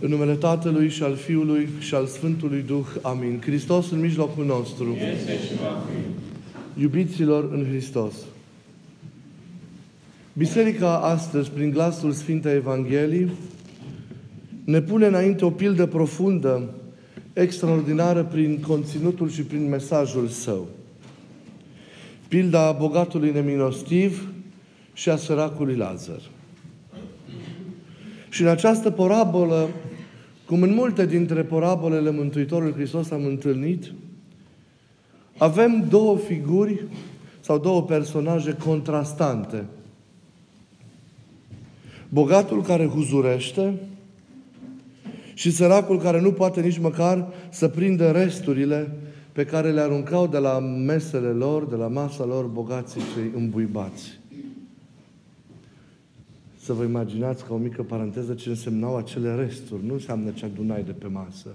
În numele Tatălui și al Fiului și al Sfântului Duh. Amin. Hristos în mijlocul nostru. Este și va fi. Iubiților în Hristos. Biserica astăzi, prin glasul Sfintei Evangheliei, ne pune înainte o pildă profundă, extraordinară prin conținutul și prin mesajul său. Pilda bogatului neminostiv și a săracului Lazar. Și în această parabolă, cum în multe dintre parabolele Mântuitorului Hristos am întâlnit, avem două figuri sau două personaje contrastante. Bogatul care huzurește și săracul care nu poate nici măcar să prindă resturile pe care le aruncau de la mesele lor, de la masa lor, bogații cei îmbuibați. Să vă imaginați ca o mică paranteză ce însemnau acele resturi. Nu înseamnă ce adunai de pe masă.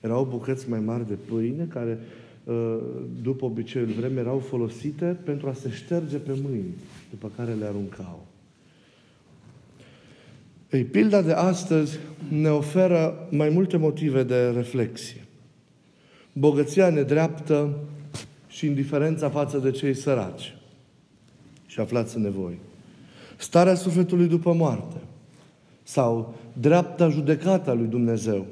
Erau bucăți mai mari de pâine care, uh, după obiceiul vreme, erau folosite pentru a se șterge pe mâini, după care le aruncau. Ei, pilda de astăzi ne oferă mai multe motive de reflexie. Bogăția nedreaptă și indiferența față de cei săraci și aflați în nevoi. Starea sufletului după moarte sau dreapta judecata lui Dumnezeu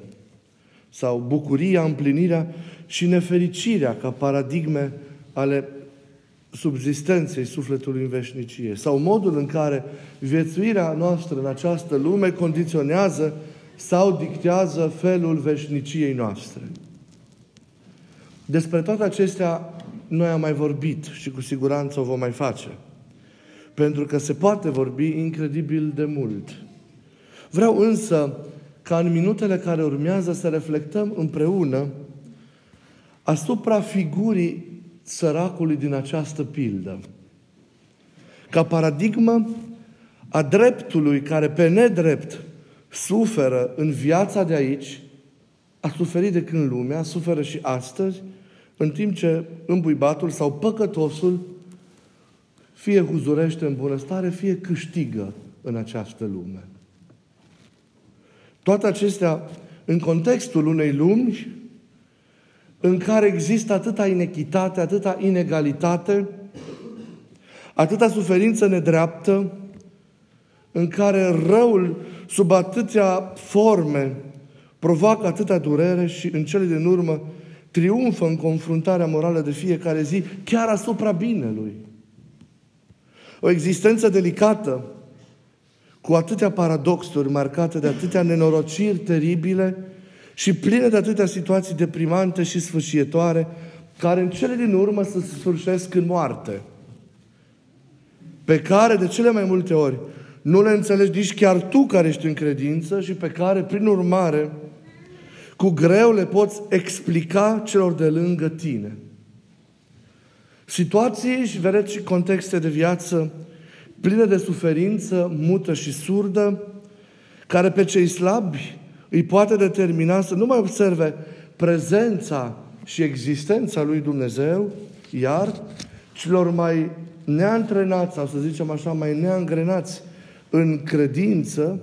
sau bucuria, împlinirea și nefericirea ca paradigme ale subzistenței sufletului în veșnicie sau modul în care viețuirea noastră în această lume condiționează sau dictează felul veșniciei noastre. Despre toate acestea noi am mai vorbit și cu siguranță o vom mai face. Pentru că se poate vorbi incredibil de mult. Vreau însă ca în minutele care urmează să reflectăm împreună asupra figurii săracului din această pildă. Ca paradigmă a dreptului care pe nedrept suferă în viața de aici, a suferit de când lumea, suferă și astăzi, în timp ce îmbuibatul sau păcătosul fie huzurește în bunăstare, fie câștigă în această lume. Toate acestea în contextul unei lumi în care există atâta inechitate, atâta inegalitate, atâta suferință nedreaptă, în care răul, sub atâtea forme, provoacă atâta durere și în cele din urmă triumfă în confruntarea morală de fiecare zi, chiar asupra binelui. O existență delicată, cu atâtea paradoxuri marcate de atâtea nenorociri teribile și pline de atâtea situații deprimante și sfârșietoare, care în cele din urmă se sfârșesc în moarte. Pe care, de cele mai multe ori, nu le înțelegi nici chiar tu care ești în credință și pe care, prin urmare, cu greu le poți explica celor de lângă tine. Situații și vedeți și contexte de viață pline de suferință, mută și surdă, care pe cei slabi îi poate determina să nu mai observe prezența și existența lui Dumnezeu, iar celor mai neantrenați, sau să zicem așa, mai neangrenați în credință,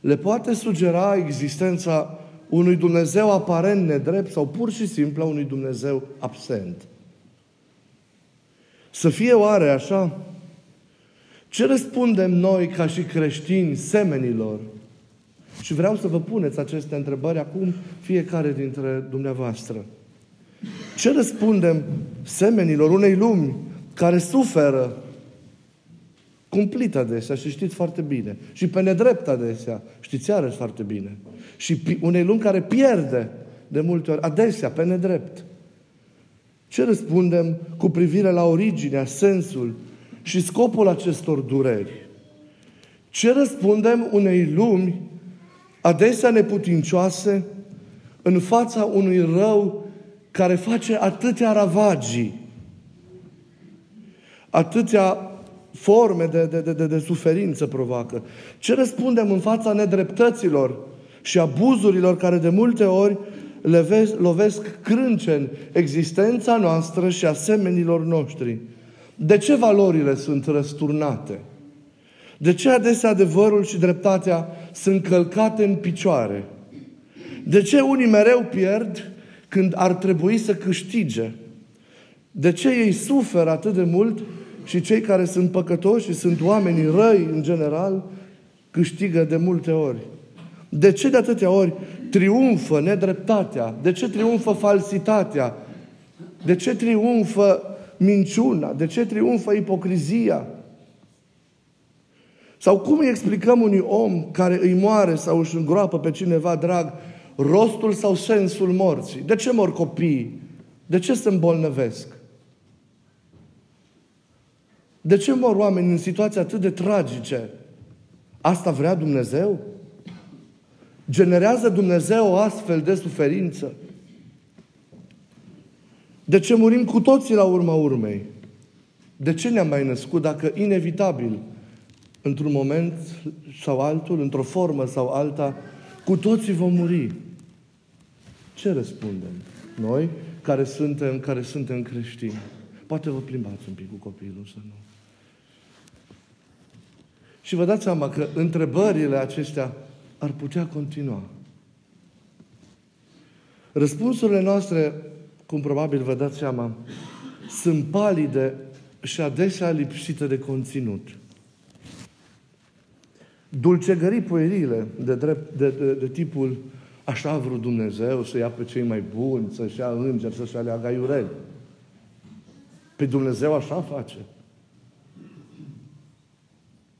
le poate sugera existența unui Dumnezeu aparent nedrept sau pur și simplu unui Dumnezeu absent. Să fie oare așa? Ce răspundem noi ca și creștini semenilor? Și vreau să vă puneți aceste întrebări acum fiecare dintre dumneavoastră. Ce răspundem semenilor unei lumi care suferă cumplit adesea și știți foarte bine. Și pe nedrept adesea, știți iarăși foarte bine. Și unei lumi care pierde de multe ori, adesea, pe nedrept. Ce răspundem cu privire la originea, sensul și scopul acestor dureri? Ce răspundem unei lumi adesea neputincioase în fața unui rău care face atâtea ravagii, atâtea forme de, de, de, de, de suferință provoacă? Ce răspundem în fața nedreptăților și abuzurilor care de multe ori lovesc, lovesc crâncen existența noastră și a semenilor noștri? De ce valorile sunt răsturnate? De ce adesea adevărul și dreptatea sunt călcate în picioare? De ce unii mereu pierd când ar trebui să câștige? De ce ei suferă atât de mult și cei care sunt păcătoși și sunt oamenii răi în general câștigă de multe ori? De ce de atâtea ori triumfă nedreptatea? De ce triumfă falsitatea? De ce triumfă minciuna? De ce triumfă ipocrizia? Sau cum îi explicăm unui om care îi moare sau își îngroapă pe cineva drag rostul sau sensul morții? De ce mor copiii? De ce se îmbolnăvesc? De ce mor oameni în situații atât de tragice? Asta vrea Dumnezeu? Generează Dumnezeu o astfel de suferință? De ce murim cu toții la urma urmei? De ce ne-am mai născut dacă inevitabil, într-un moment sau altul, într-o formă sau alta, cu toții vom muri? Ce răspundem? Noi, care suntem, care suntem creștini. Poate vă plimbați un pic cu copilul, să nu. Și vă dați seama că întrebările acestea ar putea continua. Răspunsurile noastre, cum probabil vă dați seama, sunt palide și adesea lipsite de conținut. Dulcegării puerile de, drept, de, de, de tipul așa a vrut Dumnezeu să ia pe cei mai buni, să-și ia îngeri, să-și aleagă aiureli. Pe Dumnezeu așa face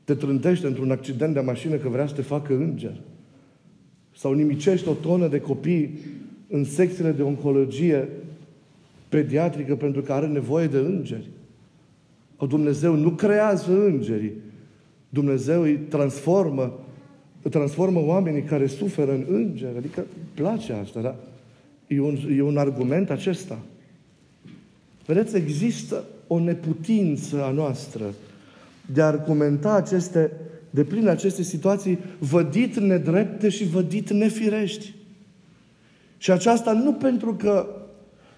te trântește într-un accident de mașină că vrea să te facă înger. Sau nimicești o tonă de copii în secțiile de oncologie pediatrică pentru că are nevoie de îngeri. O Dumnezeu nu creează îngerii. Dumnezeu îi transformă, îi transformă oamenii care suferă în îngeri. Adică place asta, dar e un, e un argument acesta. Vedeți, există o neputință a noastră de a argumenta aceste, de plin aceste situații vădit nedrepte și vădit nefirești. Și aceasta nu pentru că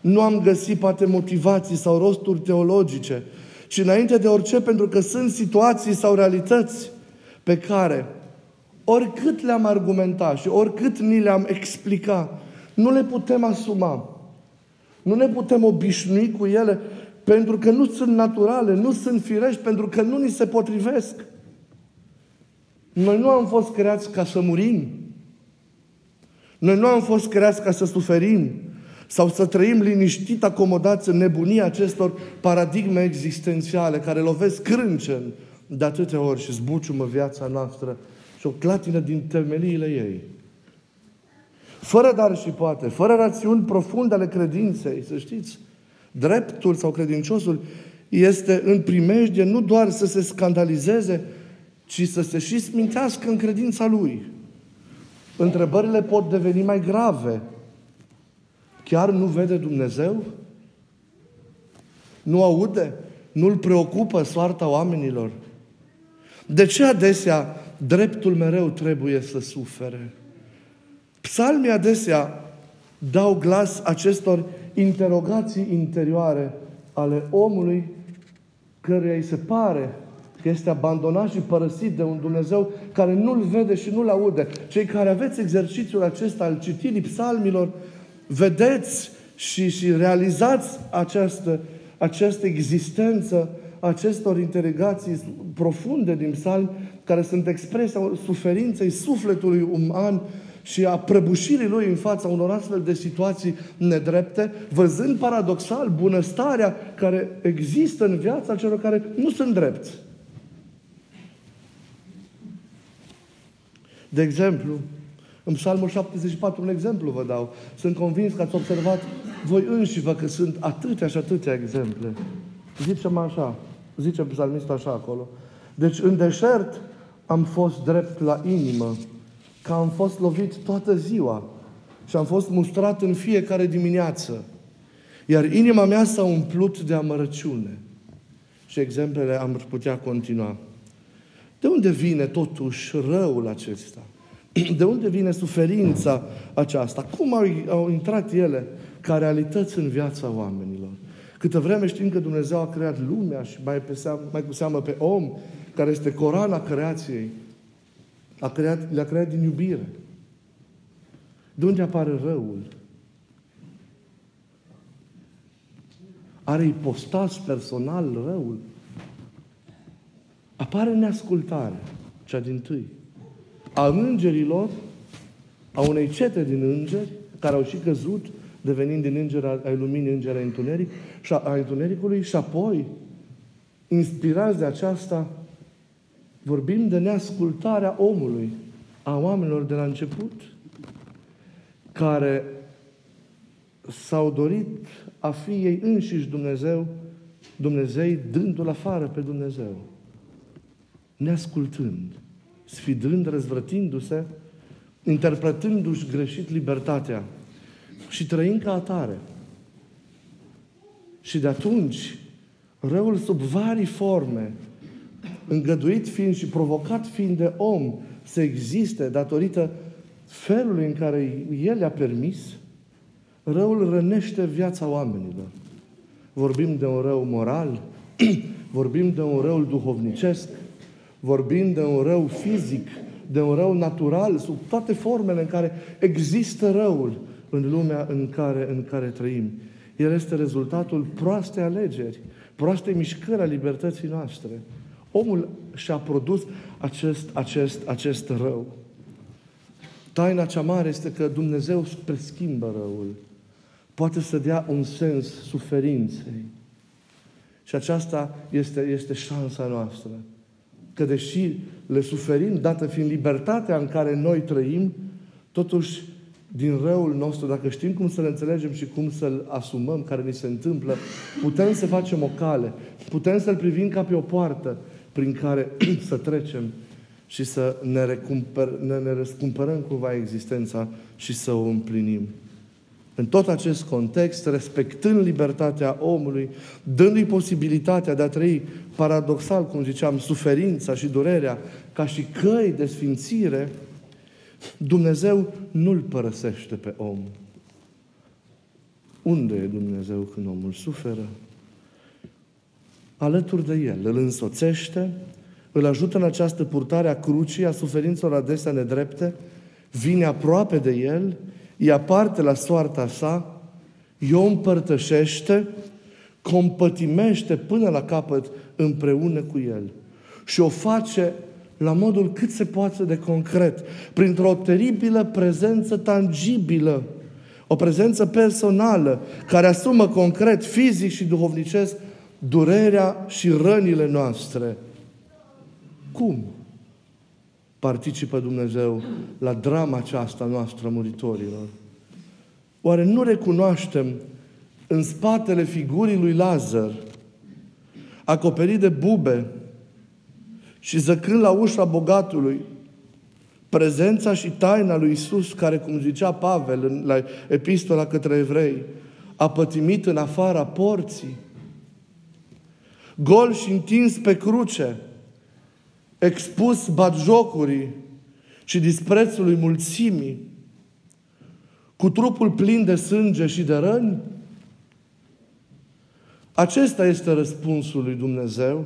nu am găsit poate motivații sau rosturi teologice, ci înainte de orice pentru că sunt situații sau realități pe care oricât le-am argumentat și oricât ni le-am explicat, nu le putem asuma. Nu ne putem obișnui cu ele pentru că nu sunt naturale, nu sunt firești, pentru că nu ni se potrivesc. Noi nu am fost creați ca să murim. Noi nu am fost creați ca să suferim sau să trăim liniștit acomodați în nebunia acestor paradigme existențiale care lovesc crâncen de atâtea ori și zbuciumă viața noastră și o clatină din temeliile ei. Fără dar și poate, fără rațiuni profunde ale credinței, să știți, Dreptul sau credinciosul este în primejdie nu doar să se scandalizeze, ci să se și smintească în credința lui. Întrebările pot deveni mai grave. Chiar nu vede Dumnezeu? Nu aude? Nu-l preocupă soarta oamenilor? De ce adesea dreptul mereu trebuie să sufere? Psalmii adesea dau glas acestor interogații interioare ale omului căruia îi se pare că este abandonat și părăsit de un Dumnezeu care nu-L vede și nu-L aude. Cei care aveți exercițiul acesta al citirii psalmilor, vedeți și, și realizați această, această existență acestor interogații profunde din psalmi, care sunt expresia suferinței sufletului uman și a prăbușirii lui în fața unor astfel de situații nedrepte, văzând paradoxal bunăstarea care există în viața celor care nu sunt drepți. De exemplu, în Psalmul 74, un exemplu vă dau. Sunt convins că ați observat voi înși-vă că sunt atâtea și atâtea exemple. Zicem așa, zice psalmistul așa acolo. Deci în deșert am fost drept la inimă că am fost lovit toată ziua și am fost mustrat în fiecare dimineață. Iar inima mea s-a umplut de amărăciune. Și exemplele am putea continua. De unde vine totuși răul acesta? De unde vine suferința aceasta? Cum au, au intrat ele ca realități în viața oamenilor? Câtă vreme știm că Dumnezeu a creat lumea și mai, pe seamă, mai cu seamă pe om, care este corana creației, a creat, le-a creat din iubire. De unde apare răul? Are ipostas personal răul? Apare neascultare, cea din tâi. A îngerilor, a unei cete din îngeri, care au și căzut, devenind din înger ai luminii înger ai întuneric, și a, a întunericului, și apoi, inspirați de aceasta, vorbim de neascultarea omului, a oamenilor de la început, care s-au dorit a fi ei înșiși Dumnezeu, Dumnezei dându-L afară pe Dumnezeu. Neascultând, sfidând, răzvrătindu-se, interpretându-și greșit libertatea și trăind ca atare. Și de atunci, răul sub vari forme, îngăduit fiind și provocat fiind de om să existe datorită felului în care El le-a permis, răul rănește viața oamenilor. Vorbim de un rău moral, vorbim de un rău duhovnicesc, vorbim de un rău fizic, de un rău natural, sub toate formele în care există răul în lumea în care, în care trăim. El este rezultatul proastei alegeri, proastei mișcări a libertății noastre. Omul și-a produs acest, acest, acest rău. Taina cea mare este că Dumnezeu preschimbă răul. Poate să dea un sens suferinței. Și aceasta este, este șansa noastră. Că deși le suferim, dată fiind libertatea în care noi trăim, totuși din răul nostru, dacă știm cum să-l înțelegem și cum să-l asumăm, care ni se întâmplă, putem să facem o cale, putem să-l privim ca pe o poartă prin care să trecem și să ne, recumpăr, ne, ne răscumpărăm cumva existența și să o împlinim. În tot acest context, respectând libertatea omului, dându-i posibilitatea de a trăi paradoxal, cum ziceam, suferința și durerea ca și căi de sfințire, Dumnezeu nu-l părăsește pe om. Unde e Dumnezeu când omul suferă? Alături de el, îl însoțește, îl ajută în această purtare a crucii, a suferințelor adesea nedrepte, vine aproape de el, ia parte la soarta sa, o împărtășește, compătimește până la capăt împreună cu el. Și o face la modul cât se poate de concret, printr-o teribilă prezență tangibilă, o prezență personală, care asumă concret, fizic și duhovnicesc, durerea și rănile noastre. Cum participă Dumnezeu la drama aceasta noastră muritorilor? Oare nu recunoaștem în spatele figurii lui Lazar, acoperit de bube, și zăcând la ușa bogatului, prezența și taina lui Isus, care, cum zicea Pavel în, la epistola către evrei, a pătimit în afara porții, gol și întins pe cruce, expus batjocurii și disprețului mulțimii, cu trupul plin de sânge și de răni? Acesta este răspunsul lui Dumnezeu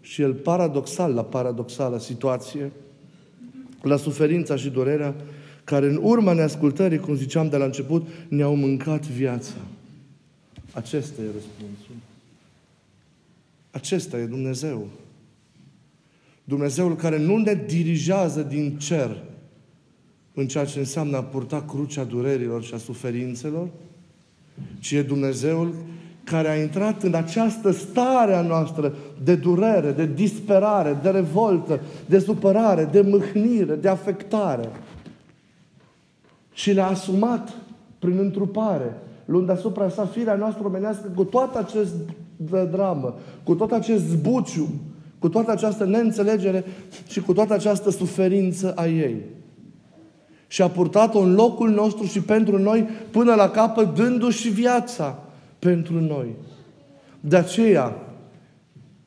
și el paradoxal la paradoxală situație, la suferința și durerea care în urma neascultării, cum ziceam de la început, ne-au mâncat viața. Acesta e răspunsul. Acesta e Dumnezeu. Dumnezeul care nu ne dirigează din cer în ceea ce înseamnă a purta crucea durerilor și a suferințelor, ci e Dumnezeul care a intrat în această stare a noastră de durere, de disperare, de revoltă, de supărare, de mâhnire, de afectare. Și le-a asumat prin întrupare, luând asupra sa firea noastră omenească cu toată acest dramă, cu tot acest zbuciu, cu toată această neînțelegere și cu toată această suferință a ei. Și a purtat-o în locul nostru și pentru noi până la capăt, dându-și viața pentru noi. De aceea,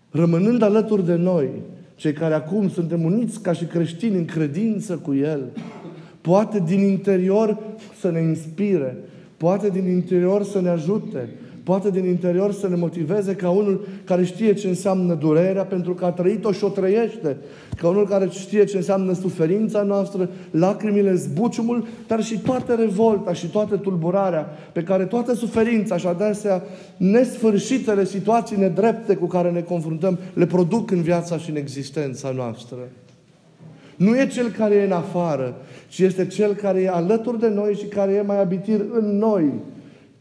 rămânând alături de noi, cei care acum suntem uniți ca și creștini în credință cu El, poate din interior să ne inspire, poate din interior să ne ajute, poate din interior să ne motiveze ca unul care știe ce înseamnă durerea, pentru că a trăit-o și o trăiește, ca unul care știe ce înseamnă suferința noastră, lacrimile, zbuciumul, dar și toată revolta și toată tulburarea, pe care toată suferința și adesea nesfârșitele situații nedrepte cu care ne confruntăm, le produc în viața și în existența noastră. Nu e cel care e în afară, ci este cel care e alături de noi și care e mai abitir în noi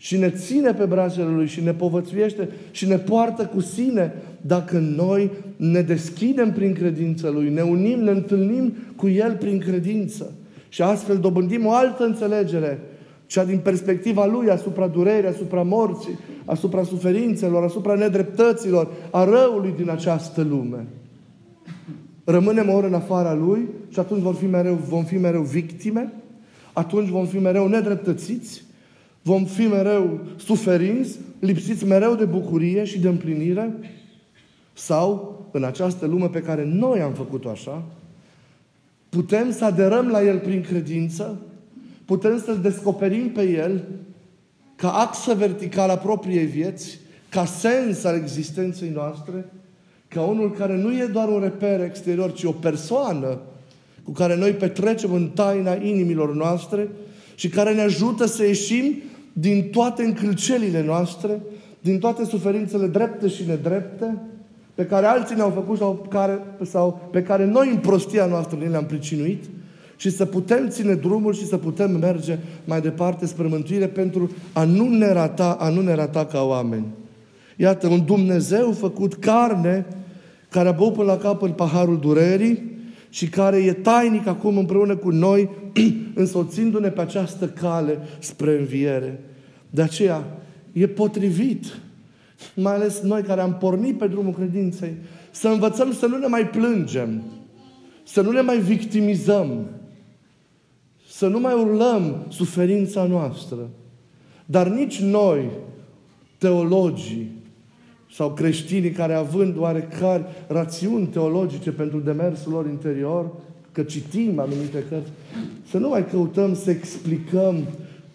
și ne ține pe brațele Lui și ne povățuiește și ne poartă cu sine dacă noi ne deschidem prin credință Lui, ne unim, ne întâlnim cu El prin credință. Și astfel dobândim o altă înțelegere, cea din perspectiva Lui asupra durerii, asupra morții, asupra suferințelor, asupra nedreptăților, a răului din această lume. Rămânem ori în afara Lui și atunci vom fi mereu, vom fi mereu victime, atunci vom fi mereu nedreptățiți, Vom fi mereu suferinți, lipsiți mereu de bucurie și de împlinire? Sau, în această lume pe care noi am făcut-o așa, putem să aderăm la El prin credință, putem să-L descoperim pe El ca axă verticală a propriei vieți, ca sens al existenței noastre, ca unul care nu e doar un reper exterior, ci o persoană cu care noi petrecem în taina inimilor noastre și care ne ajută să ieșim din toate încălcelile noastre, din toate suferințele drepte și nedrepte, pe care alții ne-au făcut sau, care, sau pe care noi în prostia noastră ne le-am pricinuit și să putem ține drumul și să putem merge mai departe spre mântuire pentru a nu ne rata, a nu ne rata ca oameni. Iată, un Dumnezeu făcut carne, care a băut până la capăt paharul durerii și care e tainic acum împreună cu noi, însoțindu-ne pe această cale spre înviere. De aceea, e potrivit, mai ales noi care am pornit pe drumul credinței, să învățăm să nu ne mai plângem, să nu ne mai victimizăm, să nu mai urlăm suferința noastră. Dar nici noi, teologii sau creștinii care având oarecare rațiuni teologice pentru demersul lor interior, că citim anumite cărți, să nu mai căutăm să explicăm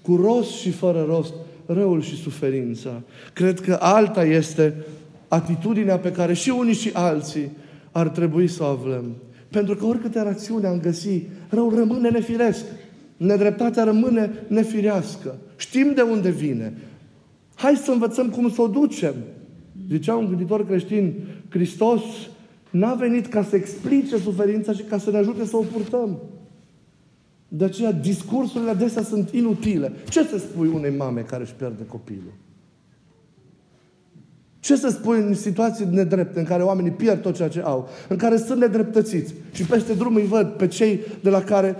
cu rost și fără rost răul și suferința. Cred că alta este atitudinea pe care și unii și alții ar trebui să o avem. Pentru că oricâte rațiune am găsit, răul rămâne nefiresc. Nedreptatea rămâne nefirească. Știm de unde vine. Hai să învățăm cum să o ducem. Zicea un gânditor creștin, Hristos n-a venit ca să explice suferința și ca să ne ajute să o purtăm. De aceea discursurile adesea sunt inutile. Ce să spui unei mame care își pierde copilul? Ce să spui în situații nedrepte în care oamenii pierd tot ceea ce au, în care sunt nedreptățiți și peste drum îi văd pe cei de la care,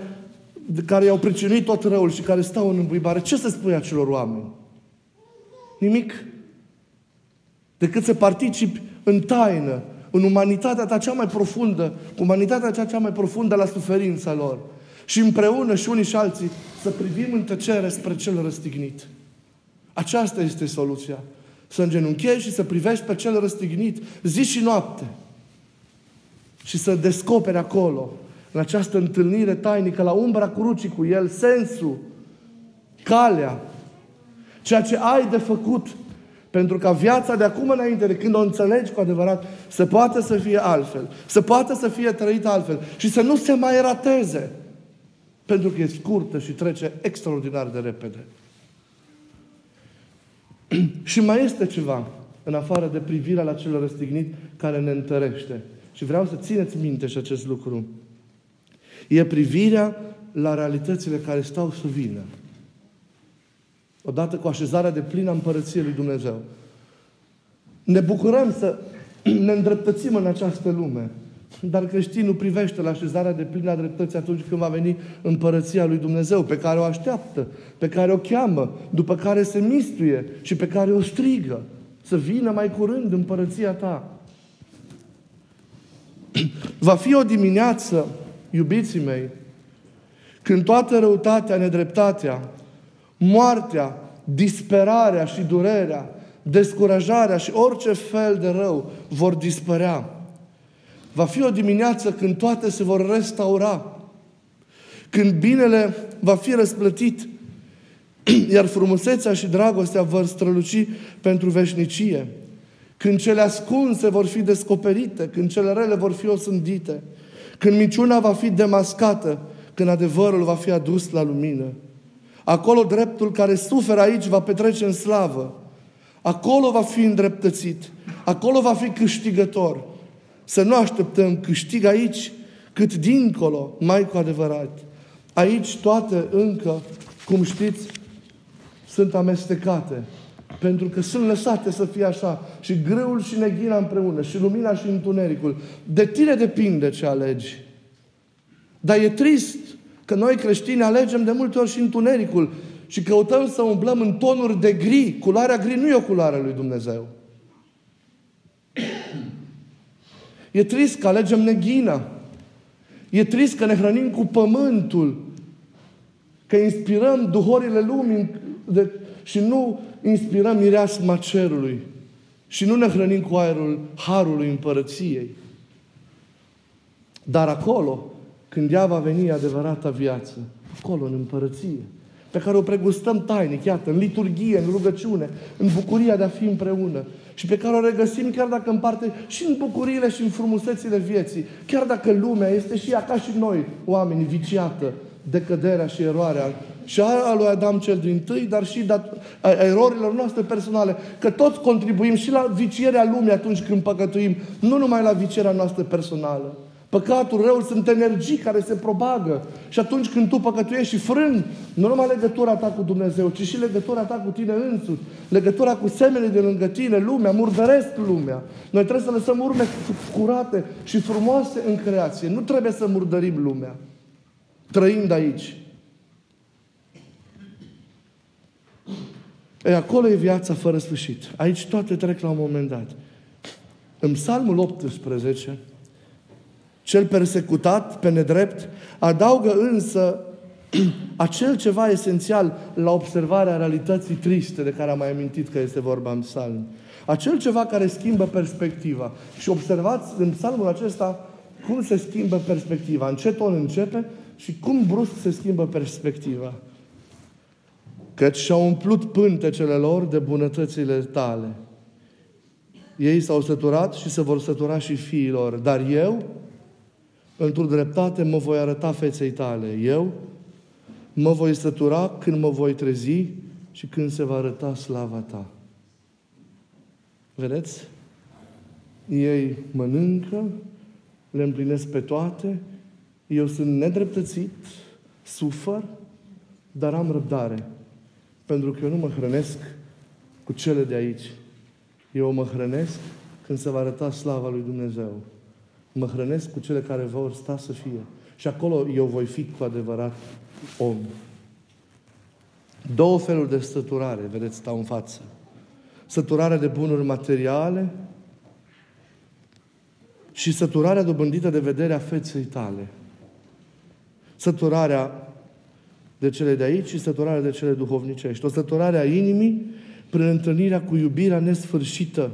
de care i-au pricinuit tot răul și care stau în îmbuibare. Ce să spui acelor oameni? Nimic. Decât să participi în taină, în umanitatea ta cea mai profundă, umanitatea cea, cea mai profundă la suferința lor. Și împreună și unii și alții să privim în tăcere spre cel răstignit. Aceasta este soluția. Să îngenunchezi și să privești pe cel răstignit zi și noapte. Și să descoperi acolo, în această întâlnire tainică, la umbra crucii cu El, sensul, calea, ceea ce ai de făcut pentru ca viața de acum înainte, de când o înțelegi cu adevărat, să poată să fie altfel, să poată să fie trăită altfel și să nu se mai rateze. Pentru că e scurtă și trece extraordinar de repede. și mai este ceva, în afară de privirea la cel răstignit, care ne întărește. Și vreau să țineți minte și acest lucru. E privirea la realitățile care stau să vină. Odată cu așezarea de plină împărăției lui Dumnezeu. Ne bucurăm să ne îndreptățim în această lume. Dar creștinul privește la așezarea de plină a dreptății atunci când va veni împărăția lui Dumnezeu, pe care o așteaptă, pe care o cheamă, după care se mistuie și pe care o strigă. Să vină mai curând împărăția ta. Va fi o dimineață, iubiții mei, când toată răutatea, nedreptatea, moartea, disperarea și durerea, descurajarea și orice fel de rău vor dispărea. Va fi o dimineață când toate se vor restaura. Când binele va fi răsplătit. iar frumusețea și dragostea vor străluci pentru veșnicie. Când cele ascunse vor fi descoperite, când cele rele vor fi osândite, când minciuna va fi demascată, când adevărul va fi adus la lumină. Acolo dreptul care suferă aici va petrece în slavă. Acolo va fi îndreptățit. Acolo va fi câștigător. Să nu așteptăm câștig aici, cât dincolo, mai cu adevărat. Aici toate încă, cum știți, sunt amestecate. Pentru că sunt lăsate să fie așa. Și grâul și neghina împreună. Și lumina și întunericul. De tine depinde ce alegi. Dar e trist că noi creștini alegem de multe ori și întunericul. Și căutăm să umblăm în tonuri de gri. Culoarea gri nu e o culoare lui Dumnezeu. E trist că alegem neghina. E trist că ne hrănim cu pământul. Că inspirăm duhorile lumii de, și nu inspirăm mireasma cerului. Și nu ne hrănim cu aerul harului împărăției. Dar acolo, când ea va veni adevărata viață, acolo, în împărăție, pe care o pregustăm tainic, iată, în liturghie, în rugăciune, în bucuria de a fi împreună. Și pe care o regăsim chiar dacă în parte și în bucuriile și în frumusețile vieții, chiar dacă lumea este și ea ca și noi, oameni, viciată de căderea și eroarea. Și a lui Adam cel din tâi, dar și dat, a erorilor noastre personale, că toți contribuim și la vicierea lumii atunci când păcătuim, nu numai la vicierea noastră personală. Păcatul, răul sunt energii care se propagă. Și atunci când tu păcătuiești și frâng, nu numai legătura ta cu Dumnezeu, ci și legătura ta cu tine însuți, legătura cu semenii de lângă tine, lumea, murdăresc lumea. Noi trebuie să lăsăm urme curate și frumoase în creație. Nu trebuie să murdărim lumea, trăind aici. E, acolo e viața fără sfârșit. Aici toate trec la un moment dat. În Psalmul 18, cel persecutat pe nedrept, adaugă însă acel ceva esențial la observarea realității triste de care am mai amintit că este vorba în psalm. Acel ceva care schimbă perspectiva. Și observați în psalmul acesta cum se schimbă perspectiva. În ce ton începe și cum brusc se schimbă perspectiva. Căci și-au umplut pântecele lor de bunătățile tale. Ei s-au săturat și se vor sătura și fiilor. Dar eu, într-o dreptate mă voi arăta feței tale. Eu mă voi sătura când mă voi trezi și când se va arăta slava ta. Vedeți? Ei mănâncă, le împlinesc pe toate, eu sunt nedreptățit, sufăr, dar am răbdare. Pentru că eu nu mă hrănesc cu cele de aici. Eu mă hrănesc când se va arăta slava lui Dumnezeu mă hrănesc cu cele care vor sta să fie. Și acolo eu voi fi cu adevărat om. Două feluri de săturare, vedeți, stau în față. Săturarea de bunuri materiale și săturarea dobândită de vederea feței tale. Săturarea de cele de aici și săturarea de cele duhovnicești. O săturare a inimii prin întâlnirea cu iubirea nesfârșită.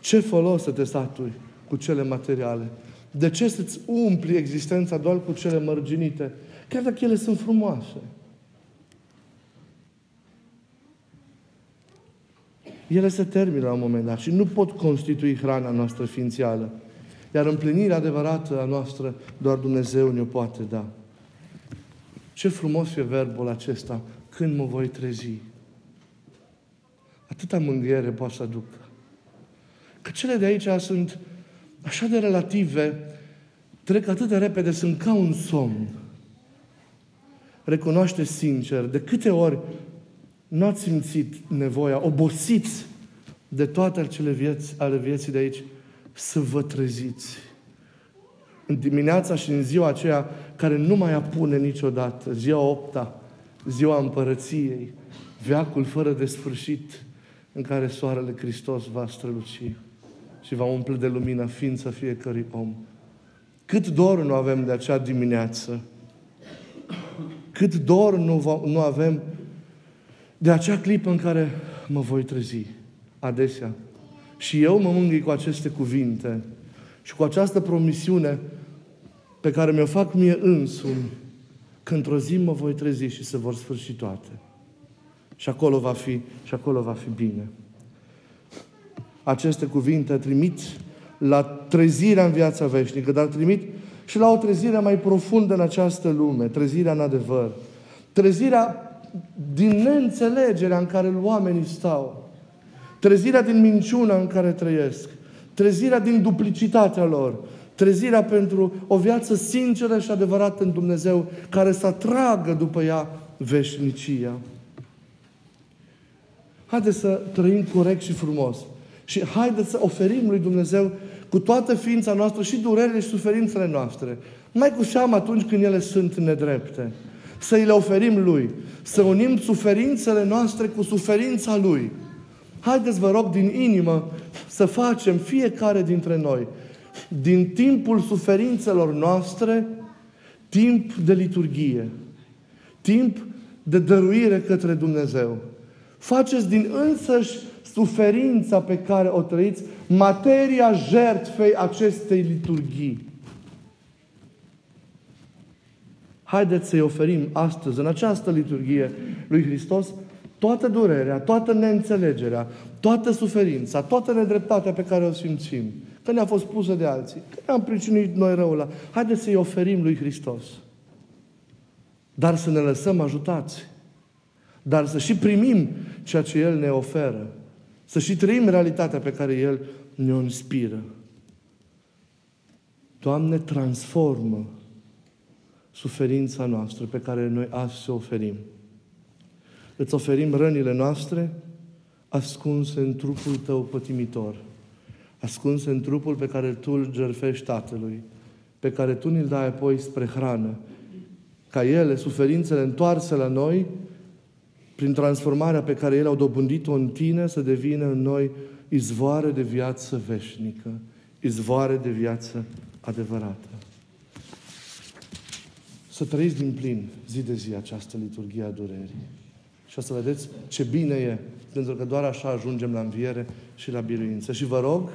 Ce folos să te satui? Cu cele materiale? De ce să-ți umpli existența doar cu cele mărginite? Chiar dacă ele sunt frumoase. Ele se termină la un moment dat și nu pot constitui hrana noastră ființială. Iar împlinirea adevărată a noastră doar Dumnezeu ne poate da. Ce frumos e verbul acesta, când mă voi trezi. Atâta mângâiere poate să aducă. Că cele de aici sunt așa de relative, trec atât de repede, sunt ca un somn. Recunoaște sincer, de câte ori nu ați simțit nevoia, obosiți de toate acele vieți ale vieții de aici, să vă treziți. În dimineața și în ziua aceea care nu mai apune niciodată, ziua opta, ziua împărăției, veacul fără de sfârșit în care soarele Hristos va străluci și va umple de lumină ființa fiecărui om. Cât dor nu avem de acea dimineață, cât dor nu, va, nu avem de acea clipă în care mă voi trezi adesea. Și eu mă mângâi cu aceste cuvinte și cu această promisiune pe care mi-o fac mie însumi, că într-o zi mă voi trezi și se vor sfârși toate. Și acolo va fi, și acolo va fi bine. Aceste cuvinte trimit la trezirea în viața veșnică, dar trimit și la o trezire mai profundă în această lume, trezirea în adevăr. Trezirea din neînțelegerea în care oamenii stau. Trezirea din minciuna în care trăiesc. Trezirea din duplicitatea lor. Trezirea pentru o viață sinceră și adevărată în Dumnezeu, care să atragă după ea veșnicia. Haideți să trăim corect și frumos. Și haideți să oferim lui Dumnezeu cu toată ființa noastră și durerile și suferințele noastre. Mai cu seamă atunci când ele sunt nedrepte. Să îi le oferim Lui. Să unim suferințele noastre cu suferința Lui. Haideți, vă rog, din inimă să facem fiecare dintre noi, din timpul suferințelor noastre, timp de liturghie, timp de dăruire către Dumnezeu. Faceți din însăși suferința pe care o trăiți, materia jertfei acestei liturghii. Haideți să-i oferim astăzi, în această liturghie lui Hristos, toată durerea, toată neînțelegerea, toată suferința, toată nedreptatea pe care o simțim, că ne-a fost pusă de alții, că ne-am pricinuit noi răul ăla. Haideți să-i oferim lui Hristos. Dar să ne lăsăm ajutați. Dar să și primim ceea ce El ne oferă. Să și trăim realitatea pe care El ne-o inspiră. Doamne, transformă suferința noastră pe care noi azi o oferim. Îți oferim rănile noastre ascunse în trupul Tău pătimitor, ascunse în trupul pe care Tu îl gerfești Tatălui, pe care Tu ni-l dai apoi spre hrană, ca ele, suferințele întoarse la noi, prin transformarea pe care ele au dobândit-o în tine, să devină în noi izvoare de viață veșnică, izvoare de viață adevărată. Să trăiți din plin zi de zi această liturghie a durerii. Și o să vedeți ce bine e, pentru că doar așa ajungem la înviere și la biruință. Și vă rog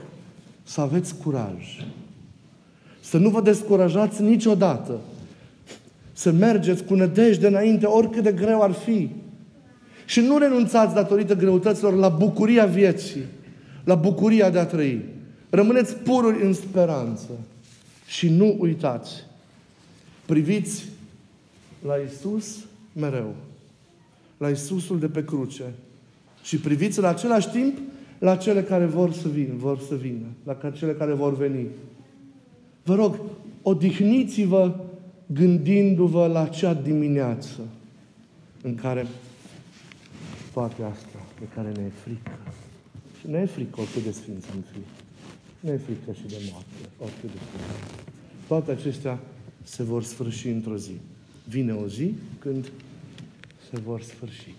să aveți curaj. Să nu vă descurajați niciodată. Să mergeți cu nădejde înainte, oricât de greu ar fi. Și nu renunțați datorită greutăților la bucuria vieții, la bucuria de a trăi. Rămâneți pururi în speranță. Și nu uitați, priviți la Isus mereu. La Isusul de pe cruce. Și priviți în același timp la cele care vor să vină, vor să vină, la cele care vor veni. Vă rog, odihniți-vă gândindu-vă la acea dimineață în care toate astea de care ne e frică. Și ne e frică oricât de sfinț am fi. Ne e frică și de moarte, oricât de frică. Toate acestea se vor sfârși într-o zi. Vine o zi când se vor sfârși.